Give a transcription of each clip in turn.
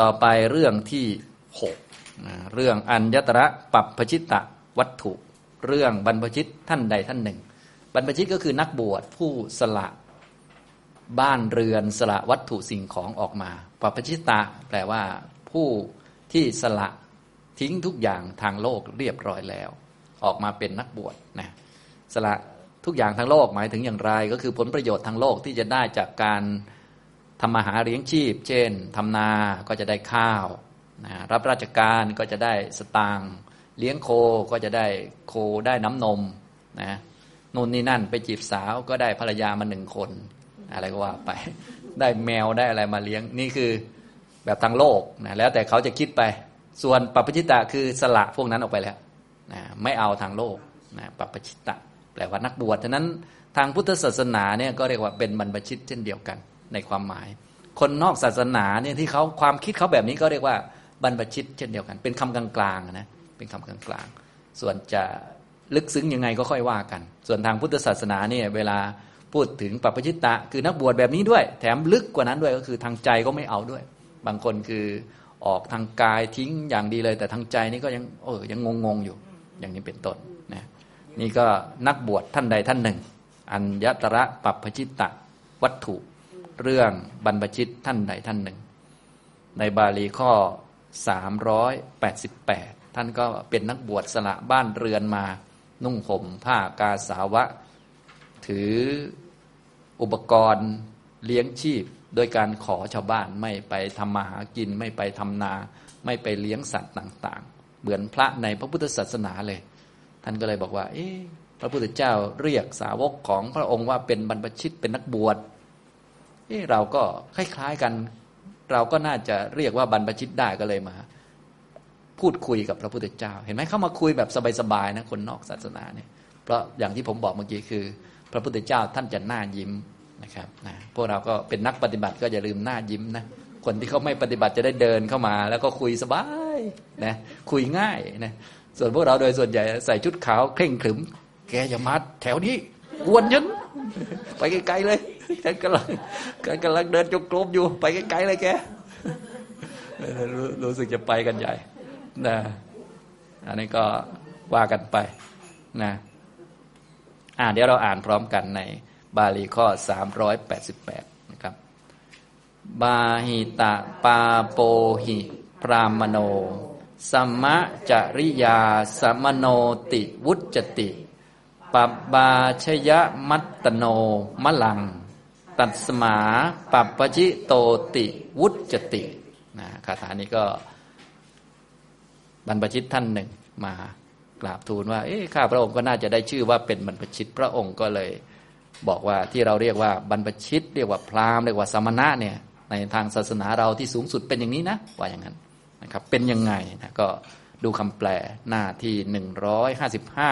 ต่อไปเรื่องที่หกเรื่องอัญญตระปัปพชิตะวัตถุ เรื่องบรรพชิตท่านใดท่านหนึ่ง บรรพชิตก็คือนักบวชผู้สละบ้านเรือนสละวัตถุสิ่งของออกมาปัปพชิตะแปลว่า ผู้ที่สละทิ้งทุกอย่างทางโลกเรียบร้อยแล้ว ออกมาเป็นนักบวชนะสละทุกอย่างทางโลกหมายถึงอย่างไร ก็คือผลประโยชน์ทางโลกที่จะได้จากการ ทำมาหาเลี้ยงชีพ เช่นทำนาก็จะได้ข้าวนะรับราชการก็จะได้สตางค์เลี้ยงโคก็จะได้โคได้น้ำนมนะนู่นนี่นั่นไปจีบสาวก็ได้ภรรยามาหนึ่งคน อะไรก็ว่าไป ได้แมวได้อะไรมาเลี้ยงนี่คือแบบทางโลกนะแล้วแต่เขาจะคิดไป ส่วนปัปปชิตะคือสละพวกนั้นออกไปแล้วนะไม่เอาทางโลกนะปัปปชิตะแปลว่านักบวชฉะนั้นทางพุทธศาสนาเนี่ยก็เรียกว่าเป็นบรรพชิตเช่นเดียวกัน ในความหมาย คนนอกศาสนาเนี่ยที่เขาความคิดเขาแบบนี้ก็เรียกว่าบรรพชิตเช่นเดียวกัน เป็นคำกลางๆนะเป็นคำกลางๆ ส่วนจะลึกซึ้งยังไงก็ค่อยว่ากัน ส่วนทางพุทธศาสนาเนี่ยเวลาพูดถึงปัปชิตะ คือนักบวชแบบนี้ด้วย แถมลึกกว่านั้นด้วยก็คือทางใจก็ไม่เอาด้วย บางคนคือออกทางกายทิ้งอย่างดีเลย แต่ทางใจนี่ก็ยังเออยังงงๆอยู่ อย่างนี้เป็นต้นนะนี่ก็นักบวชท่านใดท่านหนึ่ง อัญญตระปัปชิตะวัตถุ เรื่องบรรพชิตท่านใดท่านหนึ่ง ในบาลีข้อ 388 ท่านก็เป็นนักบวชสละบ้านเรือนมา นุ่งห่มผ้ากาสาวะ ถืออุปกรณ์เลี้ยงชีพ โดยการขอชาวบ้านไม่ไปทำมาหากินไม่ไปทำนา ไม่ไปเลี้ยงสัตว์ต่างๆ เหมือนพระในพระพุทธศาสนาเลย ท่านก็เลยบอกว่า เอ๊ะพระพุทธเจ้าเรียกสาวกของพระองค์ว่าเป็นบรรพชิตเป็นนักบวช เราก็คล้ายๆกัน เราก็น่าจะเรียกว่าบรรพชิตได้ก็เลยมา พูดคุยกับพระพุทธเจ้า เห็นไหมเข้ามาคุยแบบสบายๆนะคนนอกศาสนาเนี่ยเพราะอย่างที่ผมบอกเมื่อกี้คือ พระพุทธเจ้าท่านจะหน้ายิ้มนะครับนะพวกเราก็เป็นนักปฏิบัติก็อย่าลืมหน้ายิ้มนะคนที่เขาไม่ปฏิบัติจะได้เดินเข้ามา แล้วก็คุยสบายนะคุยง่ายนะส่วนพวกเราโดยส่วนใหญ่ใส่ชุดขาวเคร่งขรึม แกอย่ามาแถวนี้กวนยัน ไปไกลๆเลยฉันกำลังกำลังเดินจงกรมอยู่ ไปไกลๆเลยแกรู้รู้สึกจะไปกันใหญ่นะอันนี้ก็ว่ากันไปนะอ่าเดี๋ยวเราอ่านพร้อมกันในบาลีข้อ 388 นะครับ บาหิตะปาโปหิ พรามโนสัมมะจริยา สมโนติวุจติ ปับบาชยมัตตโนมะลัง ตัดสมาปัปปจิโตติวุจตินะคาถานี้ก็ บรรพชิตท่านหนึ่งมากราบทูลว่า เอ๊ะข้าพระองค์ก็น่าจะได้ชื่อว่าเป็นบรรพชิตพระองค์ก็เลย บอกว่าที่เราเรียกว่าบรรพชิต เรียกว่าพราหมณ์เรียกว่าสมณะเนี่ย ในทางศาสนาเราที่สูงสุดเป็นอย่างนี้นะว่าอย่างนั้นนะครับ เป็นยังไงนะก็ดูคำแปลหน้าที่หนึ่งร้อยห้าสิบห้า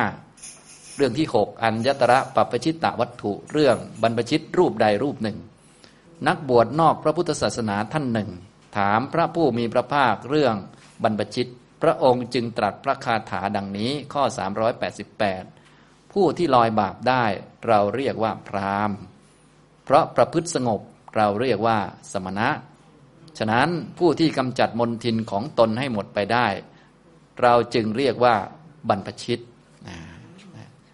เรื่องที่หกอัญญตระปัปชิตตวัตถุ เรื่องบรรพชิตรูปใดรูปหนึ่ง นักบวชนอกพระพุทธศาสนาท่านหนึ่ง ถามพระผู้มีพระภาคเรื่องบรรพชิต พระองค์จึงตรัสพระคาถาดังนี้ข้อ 388 ผู้ที่ลอยบาปได้เราเรียกว่าพรามเพราะประพฤติสงบเราเรียกว่าสมณะ ฉะนั้นผู้ที่กำจัดมนทินของตนให้หมดไปได้ เราจึงเรียกว่าบรรพชิต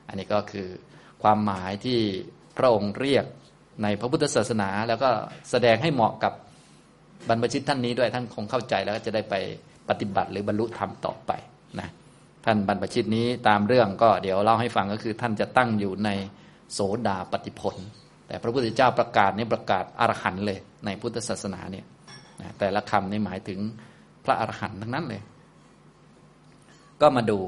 อันนี้ก็คือความหมายที่พระองค์เรียกในพระพุทธศาสนา แล้วก็แสดงให้เหมาะกับบรรพชิตท่านนี้ด้วยท่านคงเข้าใจแล้วก็จะได้ไปปฏิบัติหรือบรรลุธรรมต่อไปนะท่านบรรพชิตนี้ตามเรื่องก็เดี๋ยวเล่าให้ฟังก็คือ ท่านจะตั้งอยู่ในโสดาปฏิพลแต่พระพุทธเจ้าประกาศนี้ประกาศอรหันต์เลยในพุทธศาสนาเนี่ยนะแต่ละคำนี่หมายถึงพระอรหันต์ทั้งนั้นเลย ก็มาดู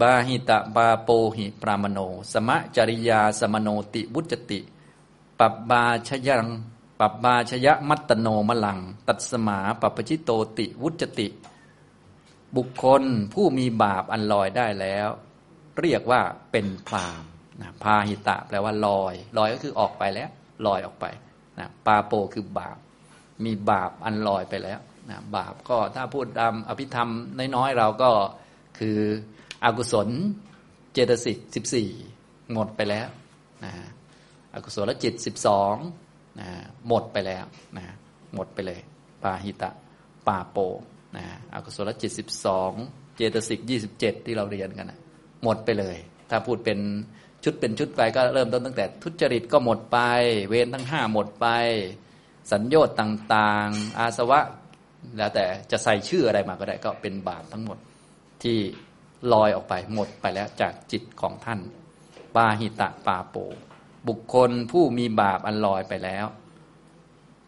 บาหิตะบาโปหิปรามโน สมจริยาสมโณติ วุจฺจติ ปพฺพาชยํ ปพฺพาชยมตฺตโนมลํ ตสฺมาปพฺพชิโตติวุจฺจติ บุคคลผู้มีบาปอันลอยได้แล้ว เรียกว่าเป็นพราหมณะพาหิตะแปลว่าลอย ลอยก็คือออกไปแล้วลอยออกไปนะปาโปคือบาป มีบาปอันลอยไปแล้วนะบาปก็ถ้าพูดตามอภิธรรมน้อยๆเราก็คือ อกุศลเจตสิกสิบสี่หมดไปแล้วนะอกุศลจิตสิบสองนะหมดไปแล้วนะหมดไปเลย ปาหิตะป่าโปนะอกุศลจิตสิบสองเจตสิกยี่สิบเจ็ดที่เราเรียนกันนะหมดไปเลย ถ้าพูดเป็นชุดเป็นชุดไปก็เริ่มต้นตั้งแต่ ทุจริตก็หมดไป เวรทั้งห้าหมดไป สัญญต์ต่างๆ อาสวะ แล้วแต่จะใส่ชื่ออะไรมาก็ได้ก็เป็นบาปทั้งหมดที่ ลอยออกไปหมดไปแล้วจากจิตของท่านปาหิตะปาโป บุคคลผู้มีบาปอันลอยไปแล้ว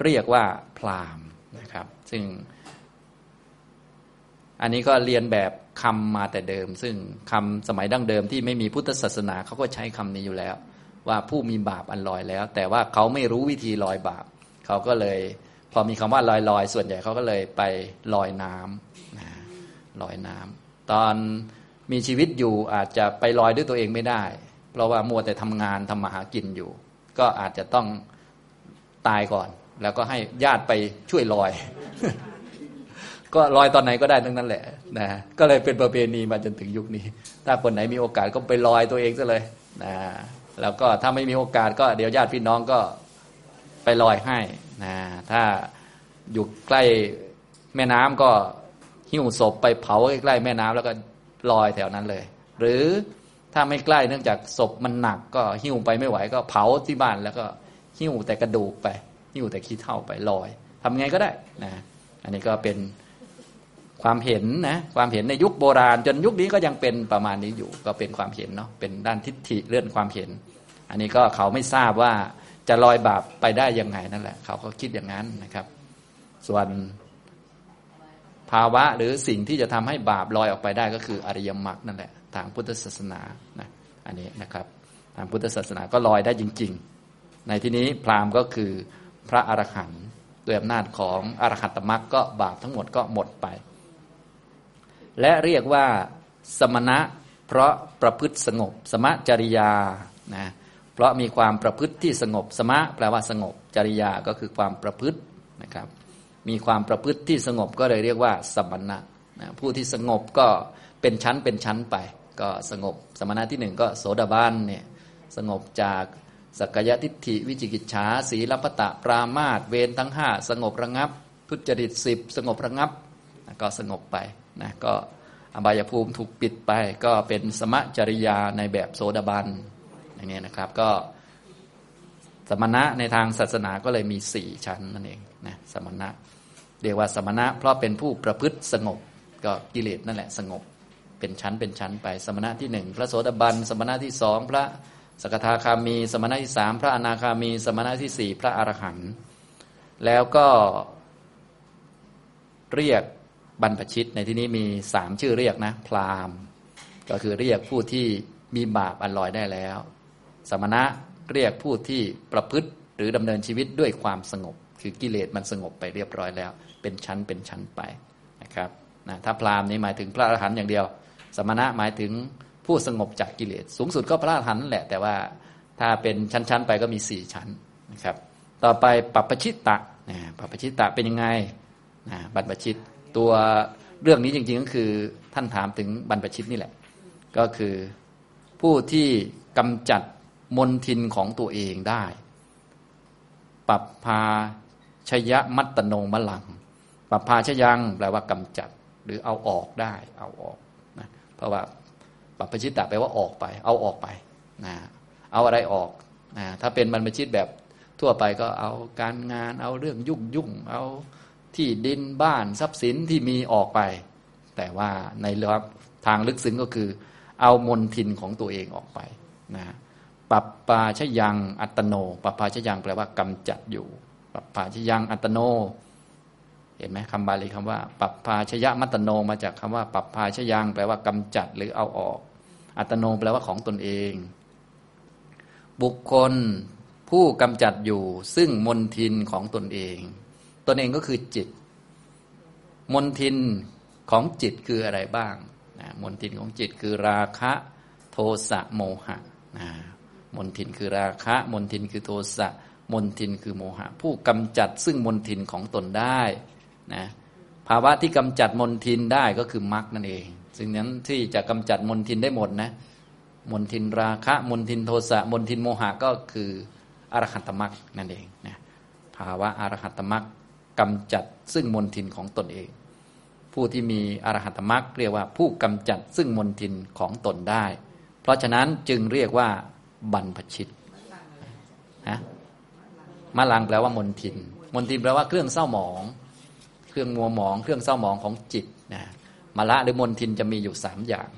เรียกว่าพรามนะครับ ซึ่ง อันนี้ก็เรียนแบบคำมาแต่เดิม ซึ่งคำสมัยดั้งเดิมที่ไม่มีพุทธศาสนาเขาก็ใช้คำนี้อยู่แล้ว ว่าผู้มีบาปอันลอยแล้ว แต่ว่าเขาไม่รู้วิธีลอยบาปเขาก็เลย พอมีคำว่าลอยลอยส่วนใหญ่เขาก็เลยไปลอยน้ำนะลอยน้ำตอน มีชีวิตอยู่อาจจะไปลอยด้วยตัวเองไม่ได้ เพราะว่ามัวแต่ทำงานทำมาหากินอยู่ ก็อาจจะต้องตายก่อน แล้วก็ให้ญาติไปช่วยลอย ก็ลอยตอนไหนก็ได้ทั้งนั้นแหละนะก็เลยเป็นประเพณีมาจนถึงยุคนี้ ถ้าคนไหนมีโอกาสก็ไปลอยตัวเองซะเลยนะแล้วก็ถ้าไม่มีโอกาสก็เดี๋ยวญาติพี่น้องก็ไปลอยให้นะถ้าอยู่ใกล้แม่น้ำก็หิ้วศพไปเผาใกล้ๆแม่น้ำแล้วก็ ลอยแถวนั้นเลย หรือถ้าไม่ใกล้เนื่องจากศพมันหนักก็หิ้วไปไม่ไหวก็เผาที่บ้านแล้วก็หิ้วแต่กระดูกไปหิ้วแต่ขี้เท่าไปลอยทำไงก็ได้นะอันนี้ก็เป็นความเห็นนะความเห็นในยุคโบราณ จนยุคนี้ก็ยังเป็นประมาณนี้อยู่ ก็เป็นความเห็นเนาะเป็นด้านทิฏฐิเลื่อนความเห็น อันนี้ก็เขาไม่ทราบว่าจะลอยบาปไปได้ยังไงนั่นแหละ เขาก็คิดอย่างนั้นนะครับ ส่วน ภาวะหรือสิ่งที่จะทำให้บาปลอยออกไปได้ก็คืออริยมรรคนั่นแหละทางพุทธศาสนานะอันนี้นะครับทางพุทธศาสนาก็ลอยได้จริง ๆ ในที่นี้พราหมณ์ก็คือพระอรหันต์ด้วยอำนาจของอรหัตมรรคก็บาปทั้งหมดก็หมดไป และเรียกว่าสมณะเพราะประพฤติสงบ สมะจริยานะเพราะมีความประพฤติที่สงบ สมะแปลว่าสงบจริยาก็คือความประพฤตินะครับ มีความประพฤติที่สงบก็เลยเรียกว่าสมณะนะผู้ที่สงบก็เป็นชั้นเป็นชั้นไป ก็สงบสมณะที่หนึ่งก็โสดาบันเนี่ยสงบจากสักยทิฏฐิวิจิกิจฉาสีลปตะปรามาตเวรทั้งห้าสงบระงับ ทุจริตสิบสงบระงับก็สงบไปนะก็อบายภูมิถูกปิดไป ก็เป็นสมจริยาในแบบโสดาบันอย่างนี้นะครับก็สมณะในทางศาสนาก็เลยมีสี่ชั้นนั่นเองนะสมณะ เรียกว่าสมณะ เพราะเป็นผู้ประพฤติสงบ ก็กิเลสนั่นแหละสงบ เป็นชั้นเป็นชั้นไปสมณะที่หนึ่งพระโสดาบันสมณะที่สองพระสกทาคามี สมณะที่สามพระอนาคามี สมณะที่สี่พระอรหันต์แล้วก็เรียกบรรพชิตในที่นี้มีสามชื่อเรียกนะ พราหมณ์ ก็คือเรียกผู้ที่มีบาปอันลอยได้แล้ว สมณะเรียกผู้ที่ประพฤติหรือดำเนินชีวิตด้วยความสงบ คือกิเลสมันสงบไปเรียบร้อยแล้ว เป็นชั้นเป็นชั้นไปนะครับนะถ้าพราหมณ์นี้หมายถึงพระอรหันต์อย่างเดียว สมณะหมายถึงผู้สงบจากกิเลส สูงสุดก็พระอรหันต์แหละแต่ว่าถ้าเป็นชั้นๆไปก็มีสี่ชั้นนะครับ ต่อไปปัปปชิตตะนะปัปปชิตตะเป็นยังไงนะบรรพชิตตัวเรื่องนี้จริงๆก็คือท่านถามถึงบรรพชิตนี่แหละ ก็คือผู้ที่กำจัดมนทินของตัวเองได้ ปัปพา ชยมัตตโนมลังปัปพาชยัง แปลว่ากำจัด หรือเอาออกได้ เอาออกนะเพราะว่าปัปพชิตะแปลว่าออกไป เอาออกไปนะเอาอะไรออกนะถ้าเป็นบรรพชิตแบบทั่วไปก็เอาการงาน เอาเรื่องยุ่งยุ่งเอาที่ดินบ้านทรัพย์สินที่มีออกไป แต่ว่าในเรื่องทางลึกซึ้งก็คือ เอามนทินของตัวเองออกไปนะปัปปาชยังอัตโนปัปปาชยังแปลว่ากำจัดอยู่ ปัปปาชยังอัตโน เห็นไหมคำบาลีคำว่า ปัปปาชยมัตโนมาจากคำว่า ปัปปาชยังแปลว่ากำจัดหรือเอาออก อัตโนแปลว่าของตนเอง บุคคลผู้กำจัดอยู่ซึ่งมนทินของตนเอง ตนเองก็คือจิต มนทินของจิตคืออะไรบ้างนะมนทินของจิตคือราคะโทสะโมหะนะมนทินคือราคะ มนทินคือโทสะ มนทินคือโมหะ ผู้กำจัดซึ่งมนทินของตนได้นะภาวะที่กำจัดมนทินได้ก็คือมรรคนั่นเองซึ่งนั้นที่จะกำจัดมนทินได้หมดนะมนทินราคะมนทินโทสะมนทินโมหะก็คืออรหัตมรรคนั่นเองนะภาวะอรหัตมรรคกำจัดซึ่งมนทินของตนเอง ผู้ที่มีอรหัตมรรคเรียกว่าผู้กำจัดซึ่งมนทินของตนได้ เพราะฉะนั้นจึงเรียกว่าบรรพชิตฮะ มะลังแปลว่ามนทิน มนทินแปลว่าเครื่องเศร้าหมอง เครื่องมัวหมอง เครื่องเศร้าหมองของจิตนะมะละหรือมนทินจะมีอยู่สามอย่าง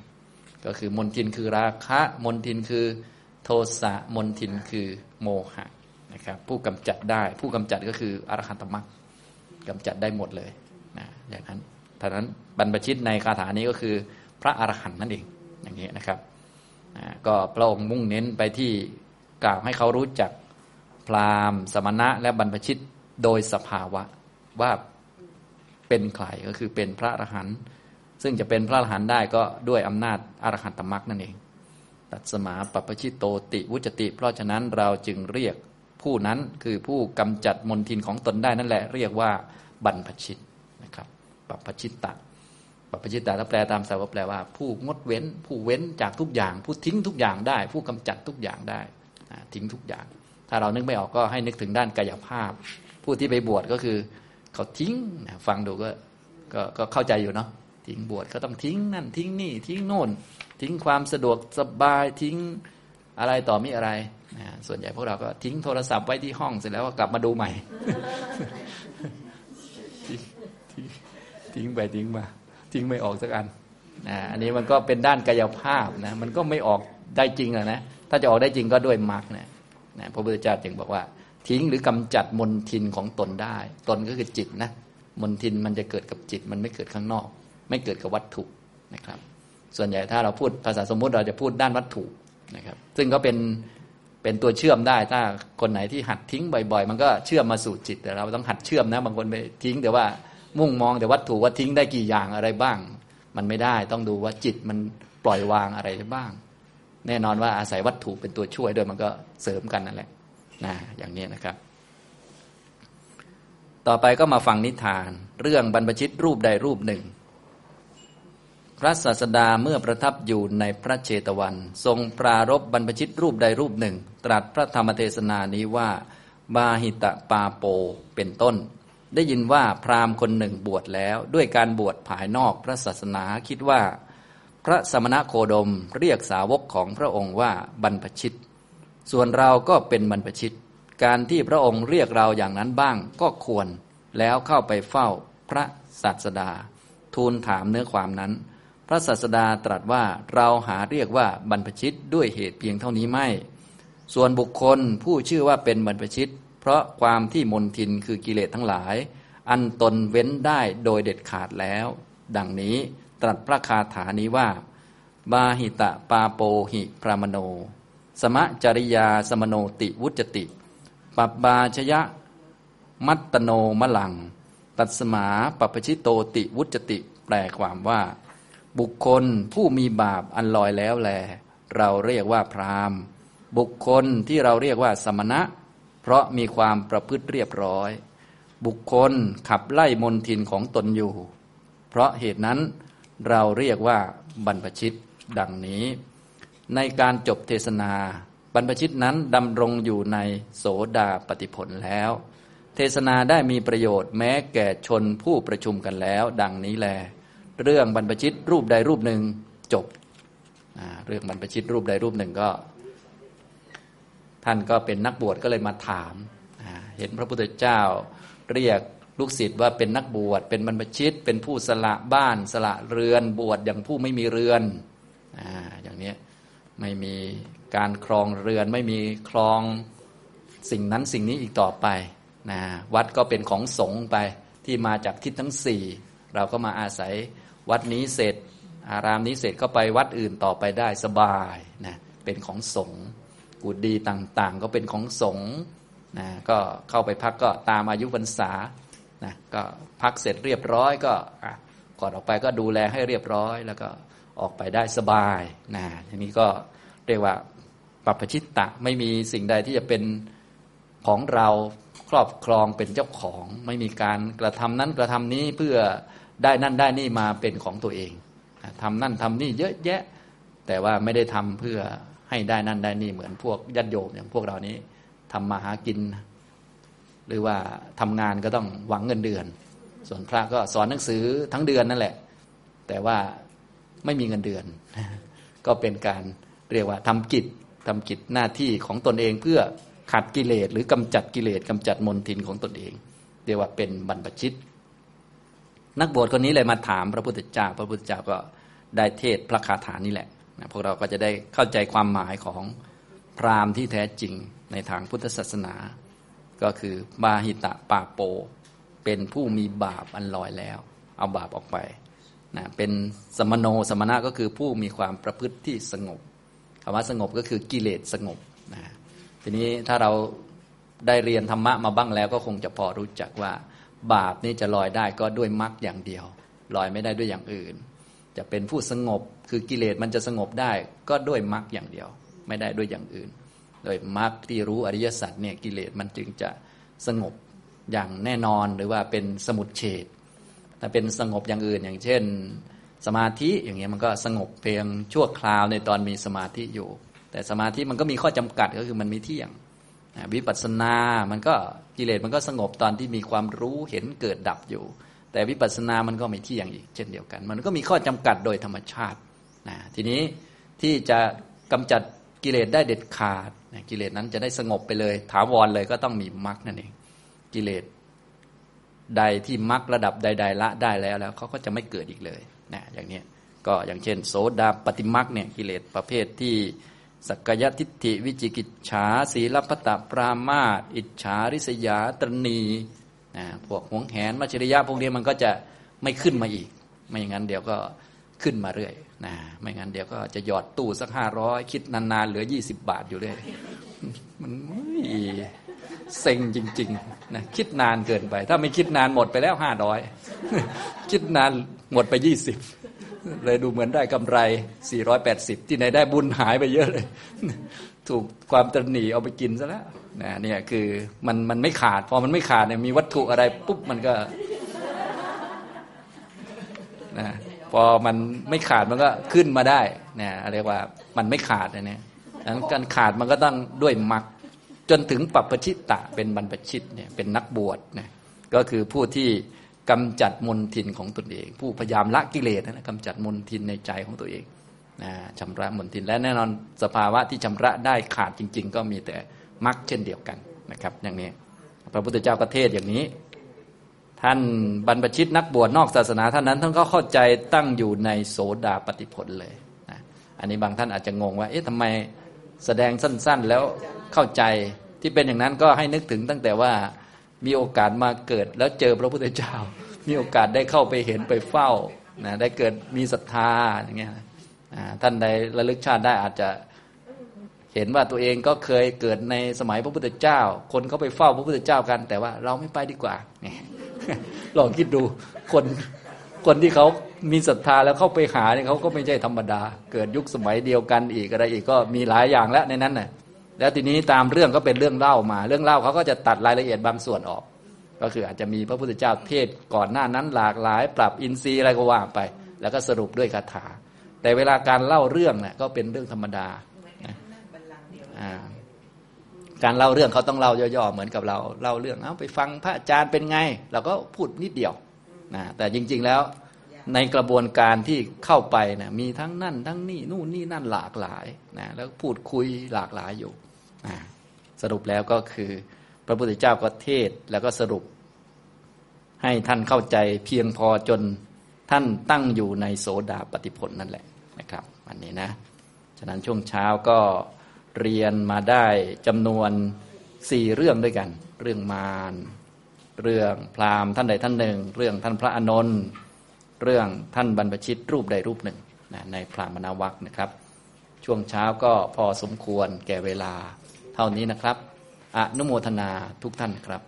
ก็คือมนทินคือราคะ มนทินคือโทสะมนทินคือโมหะนะครับผู้กำจัดได้ผู้กำจัดก็คืออรหันตมรรคกำจัดได้หมดเลยนะอย่างนั้นท่านั้นบรรพชิตในคาถานี้ก็คือพระอรหันต์นั่นเองอย่างนี้นะครับก็พระองค์มุ่งเน้นไปที่กล่าวให้เขารู้จัก พราหมณ์ สมณะ และบรรพชิตโดยสภาวะว่าเป็นใครก็คือเป็นพระอรหันต์ซึ่งจะเป็นพระอรหันต์ได้ก็ด้วยอำนาจอรหันตมรรคนั่นเอง ตัดสมาปปชิตโตติวุจติ เพราะฉะนั้นเราจึงเรียกผู้นั้นคือผู้กำจัดมนทินของตนได้นั่นแหละ เรียกว่าบรรพชิตนะครับปปชิตตะปปชิตตะถ้าแปลตามสาวแปลว่า ผู้งดเว้น ผู้เว้นจากทุกอย่าง ผู้ทิ้งทุกอย่างได้ ผู้กำจัดทุกอย่างได้ทิ้งทุกอย่าง ถ้าเรานึกไม่ออกก็ให้นึกถึงด้านกายภาพ ผู้ที่ไปบวชก็คือ เขาทิ้งฟังดูก็ก็เข้าใจอยู่เนาะทิ้งบวชก็ต้องทิ้งนั่นทิ้งนี่ทิ้งโน่น ทิ้งความสะดวกสบายทิ้งอะไรต่อมีอะไรนะส่วนใหญ่พวกเราก็ทิ้งโทรศัพท์ไว้ที่ห้องเสร็จแล้วก็กลับมาดูใหม่ ทิ้งไปทิ้งมา ทิ้งไม่ออกสักอันนะอันนี้มันก็เป็นด้านกายภาพนะมันก็ไม่ออกได้จริงอะนะถ้าจะออกได้จริงก็ด้วยมรรคนะ นะพระพุทธเจ้าจึงบอกว่า ทิ้งหรือกำจัดมนทินของตนได้ ตนก็คือจิตนะมนทินมันจะเกิดกับจิตมันไม่เกิดข้างนอก ไม่เกิดกับวัตถุนะครับ ส่วนใหญ่ถ้าเราพูดภาษาสมมุติเราจะพูดด้านวัตถุนะครับ ซึ่งก็เป็นเป็นตัวเชื่อมได้ ถ้าคนไหนที่หัดทิ้งบ่อยๆ มันก็เชื่อมมาสู่จิตแต่เราต้องหัดเชื่อมนะ บางคนไปทิ้งแต่ว่ามุ่งมองแต่วัตถุว่าทิ้งได้กี่อย่างอะไรบ้าง มันไม่ได้ต้องดูว่าจิตมันปล่อยวางอะไรได้บ้าง แน่นอนว่าอาศัยวัตถุเป็นตัวช่วยด้วยมันก็เสริมกันนั่นแหละนะอย่างนี้นะครับ ต่อไปก็มาฟังนิทาน เรื่องบรรพชิตรูปใดรูปหนึ่ง พระศาสดาเมื่อประทับอยู่ในพระเชตวัน ทรงปรารบบรรพชิตรูปใดรูปหนึ่ง ตรัสพระธรรมเทศนานี้ว่า บาหิตะปาโปเป็นต้น ได้ยินว่าพราหมณ์คนหนึ่งบวชแล้ว ด้วยการบวชภายนอกพระศาสนาคิดว่า พระสมณโคดมเรียกสาวกของพระองค์ว่าบรรพชิต ส่วนเราก็เป็นบรรพชิต การที่พระองค์เรียกเราอย่างนั้นบ้างก็ควร แล้วเข้าไปเฝ้าพระศาสดา ทูลถามเนื้อความนั้น พระศาสดาตรัสว่าเราหาเรียกว่าบรรพชิตด้วยเหตุเพียงเท่านี้ไม่ ส่วนบุคคลผู้ชื่อว่าเป็นบรรพชิต เพราะความที่มนทินคือกิเลสทั้งหลาย อันตนเว้นได้โดยเด็ดขาดแล้ว ดังนี้ ตรัสพระคาถานี้ว่า บาหิตะปาโปหิพรามโน สมะจริยาสมโนติวุจติ ปับบาชยะ มัตตโนมลัง ตัสมาปัปชิโตติวุจติ แปลความว่า บุคคลผู้มีบาปอันลอยแล้วแล เราเรียกว่าพรามบุคคลที่เราเรียกว่าสมณะ เพราะมีความประพฤติเรียบร้อย บุคคลขับไล่มนทินของตนอยู่ เพราะเหตุนั้น เราเรียกว่าบรรพชิตดังนี้ ในการจบเทศนา บรรพชิตนั้นดำรงอยู่ในโสดาปฏิผลแล้ว เทศนาได้มีประโยชน์แม้แก่ชนผู้ประชุมกันแล้ว ดังนี้แล เรื่องบรรพชิตรูปใดรูปหนึ่งจบเรื่องบรรพชิตรูปใดรูปหนึ่งก็ ท่านก็เป็นนักบวชก็เลยมาถาม เห็นพระพุทธเจ้าเรียก ลูกศิษย์ว่าเป็นนักบวชเป็นบรรพชิต เป็นผู้สละบ้าน สละเรือนบวชอย่างผู้ไม่มีเรือนออย่างนี้ไม่มีการครองเรือนไม่มีครองสิ่งนั้นสิ่งนี้อีกต่อไปนะวัดก็เป็นของสงฆ์ไปที่มาจากทิศทั้งสี่เราก็มาอาศัยวัดนี้เสร็จ อารามนี้เสร็จก็ไปวัดอื่นต่อไปได้สบายนะเป็นของสงฆ์กุฏิต่างๆ ก็เป็นของสงฆ์นะก็เข้าไปพักก็ตามอายุพรรษา นะก็พักเสร็จเรียบร้อยก็ก่อนออกไปก็ดูแลให้เรียบร้อย แล้วก็ออกไปได้สบายนะทีนี้ก็เรียกว่าปัปชิตตะไม่มีสิ่งใดที่จะเป็นของเราครอบครองเป็นเจ้าของ ไม่มีการกระทำนั้นกระทำนี้เพื่อได้นั่นได้นี่มาเป็นของตัวเองทำนั่นทำนี่เยอะแยะ แต่ว่าไม่ได้ทำเพื่อให้ได้นั่นได้นี่เหมือนพวกยัดโยมอย่างพวกเรานี้ทำมาหากิน หรือว่าทำงานก็ต้องหวังเงินเดือน ส่วนพระก็สอนหนังสือทั้งเดือนนั่นแหละ แต่ว่าไม่มีเงินเดือน ก็เป็นการเรียกว่าทำกิจทำกิจหน้าที่ของตนเองเพื่อขัดกิเลสหรือกำจัดกิเลสกำจัดมนทินของตนเอง เรียกว่าเป็นบรรพชิต นักบวชคนนี้เลยมาถามพระพุทธเจ้า พระพุทธเจ้าก็ได้เทศพระคาถานี่แหละนะพวกเราก็จะได้เข้าใจความหมายของพราหมณ์ที่แท้จริงในทางพุทธศาสนา ก็คือบาหิตะปาโป เป็นผู้มีบาปอันลอยแล้ว เอาบาปออกไปนะเป็นสมโนสมณะก็คือผู้มีความประพฤติที่สงบคำว่าสงบก็คือกิเลสสงบนะทีนี้ถ้าเราได้เรียนธรรมะมาบ้างแล้วก็คงจะพอรู้จักว่า บาปนี่จะลอยได้ก็ด้วยมรรคอย่างเดียว ลอยไม่ได้ด้วยอย่างอื่น จะเป็นผู้สงบคือกิเลสมันจะสงบได้ก็ด้วยมรรคอย่างเดียว ไม่ได้ด้วยอย่างอื่น โดยมรรคที่รู้อริยสัจเนี่ยกิเลสมันจึงจะสงบอย่างแน่นอนหรือว่าเป็นสมุดเฉดถ้าเป็นสงบอย่างอื่นอย่างเช่น สมาธิอย่างเงี้ยมันก็สงบเพียงชั่วคราวในตอนมีสมาธิอยู่ แต่สมาธิมันก็มีข้อจำกัดก็คือมันมีเที่ยงวิปัสสนา มันก็กิเลสมันก็สงบตอนที่มีความรู้เห็นเกิดดับอยู่ แต่วิปัสสนา มันก็ไม่เที่ยงอีกเช่นเดียวกัน มันก็มีข้อจำกัดโดยธรรมชาตินะทีนี้ที่จะกำจัด กิเลสได้เด็ดขาดกิเลสนั้นจะได้สงบไปเลย ถาวรเลยก็ต้องมีมรรคนั่นเองกิเลสใดที่มรรคระดับใด ๆ ละได้แล้วแล้วเขาก็จะไม่เกิดอีกเลยนะอย่างนี้ก็อย่างเช่น โสดาปฏิมรรคเนี่ยกิเลสประเภทที่สักยทิฏฐิวิจิกิจฉาศีลพัตปรามาตอิจฉาริษยาตรณีนะพวกหวงแหนมัจริยะพวกนี้มันก็จะไม่ขึ้นมาอีก ไม่อย่างนั้นเดี๋ยวก็ ขึ้นมาเรื่อยนะไม่งั้นเดี๋ยวก็จะหยอดตู้สักห้าร้อยคิดนานๆเหลือยี่สิบบาทอยู่เลยมันเซ็งจริงๆนะคิดนานเกินไป ถ้าไม่คิดนานหมดไปแล้วห้าร้อยคิดนานหมดไปยี่สิบเลยดูเหมือนได้กำไร 480 ที่ไหนได้บุญหายไปเยอะเลย ถูกความตรหนีเอาไปกินซะแล้วนะเนี่ยคือมันมันไม่ขาด พอมันไม่ขาดเนี่ยมีวัตถุอะไรปุ๊บมันก็นะ พอมันไม่ขาดมันก็ขึ้นมาได้เนี่ยเรียกว่ามันไม่ขาดนะเนี่ยนั้นการขาดมันก็ต้องด้วยมรรคจนถึงปัปปชิตตะเป็นบรรพชิตเนี่ยเป็นนักบวชเนี่ยก็คือผู้ที่กำจัดมนทินของตนเอง ผู้พยายามละกิเลสนะกำจัดมนทินในใจของตัวเองนะชำระมนทินและแน่นอนสภาวะที่ชำระได้ขาดจริง ๆ ก็มีแต่มรรคเช่นเดียวกันนะครับ อย่างนี้ พระพุทธเจ้าก็เทศอย่างนี้ ท่านบรรพชิตนักบวชนอกศาสนาท่านนั้นท่านก็เข้าใจตั้งอยู่ในโสดาปฏิผลเลยนะอันนี้บางท่านอาจจะงงว่า เอ๊ะทำไมแสดงสั้น ๆ แล้วเข้าใจที่เป็นอย่างนั้นก็ให้นึกถึงตั้งแต่ว่ามีโอกาสมาเกิดแล้วเจอพระพุทธเจ้า มีโอกาสได้เข้าไปเห็นไปเฝ้านะได้เกิดมีศรัทธาอย่างเงี้ยท่านใดระลึกชาติได้อาจจะเห็นว่าตัวเองก็เคยเกิดในสมัยพระพุทธเจ้า คนเขาไปเฝ้าพระพุทธเจ้ากัน แต่ว่าเราไม่ไปดีกว่า ลองคิดดูคนคนที่เขามีศรัทธาแล้วเข้าไปหาเนี่ยเขาก็ไม่ใช่ธรรมดา เกิดยุคสมัยเดียวกันอีกอะไรอีกก็มีหลายอย่างแล้วในนั้นน่ะแล้วทีนี้ตามเรื่องก็เป็นเรื่องเล่ามา เรื่องเล่าเขาก็จะตัดรายละเอียดบางส่วนออก ก็คืออาจจะมีพระพุทธเจ้าเทศก่อนหน้านั้นหลากหลาย ปรับอินทรีย์อะไรก็ว่าไป แล้วก็สรุปด้วยคาถา แต่เวลาการเล่าเรื่องเนี่ยก็เป็นเรื่องธรรมดา การเล่าเรื่องเขาต้องเล่าย่อๆเหมือนกับเราเล่าเรื่องเอาไปฟังพระอาจารย์เป็นไงเราก็พูดนิดเดียวนะแต่จริง ๆแล้วในกระบวนการที่เข้าไปนะมีทั้งนั่น ทั้งนี่นู่นนี่นั่นหลากหลายนะแล้วพูดคุยหลากหลายอยู่นะสรุปแล้วก็คือ พระพุทธเจ้าก็เทศแล้วก็สรุป ให้ท่านเข้าใจเพียงพอจนท่านตั้งอยู่ในโสดาปฏิผลนั่นแหละนะครับ อันนี้นะ ฉะนั้นช่วงเช้าก็ เรียนมาได้จำนวนสี่เรื่องด้วยกัน เรื่องมารเรื่องพราหมณ์ท่านใดท่านหนึ่ง เรื่องท่านพระอนนท์เรื่องท่านบรรพชิตรูปใดรูปหนึ่งนะในพราหมณวักนะครับ ช่วงเช้าก็พอสมควรแก่เวลาเท่านี้นะครับ อนุโมทนาทุกท่านครับ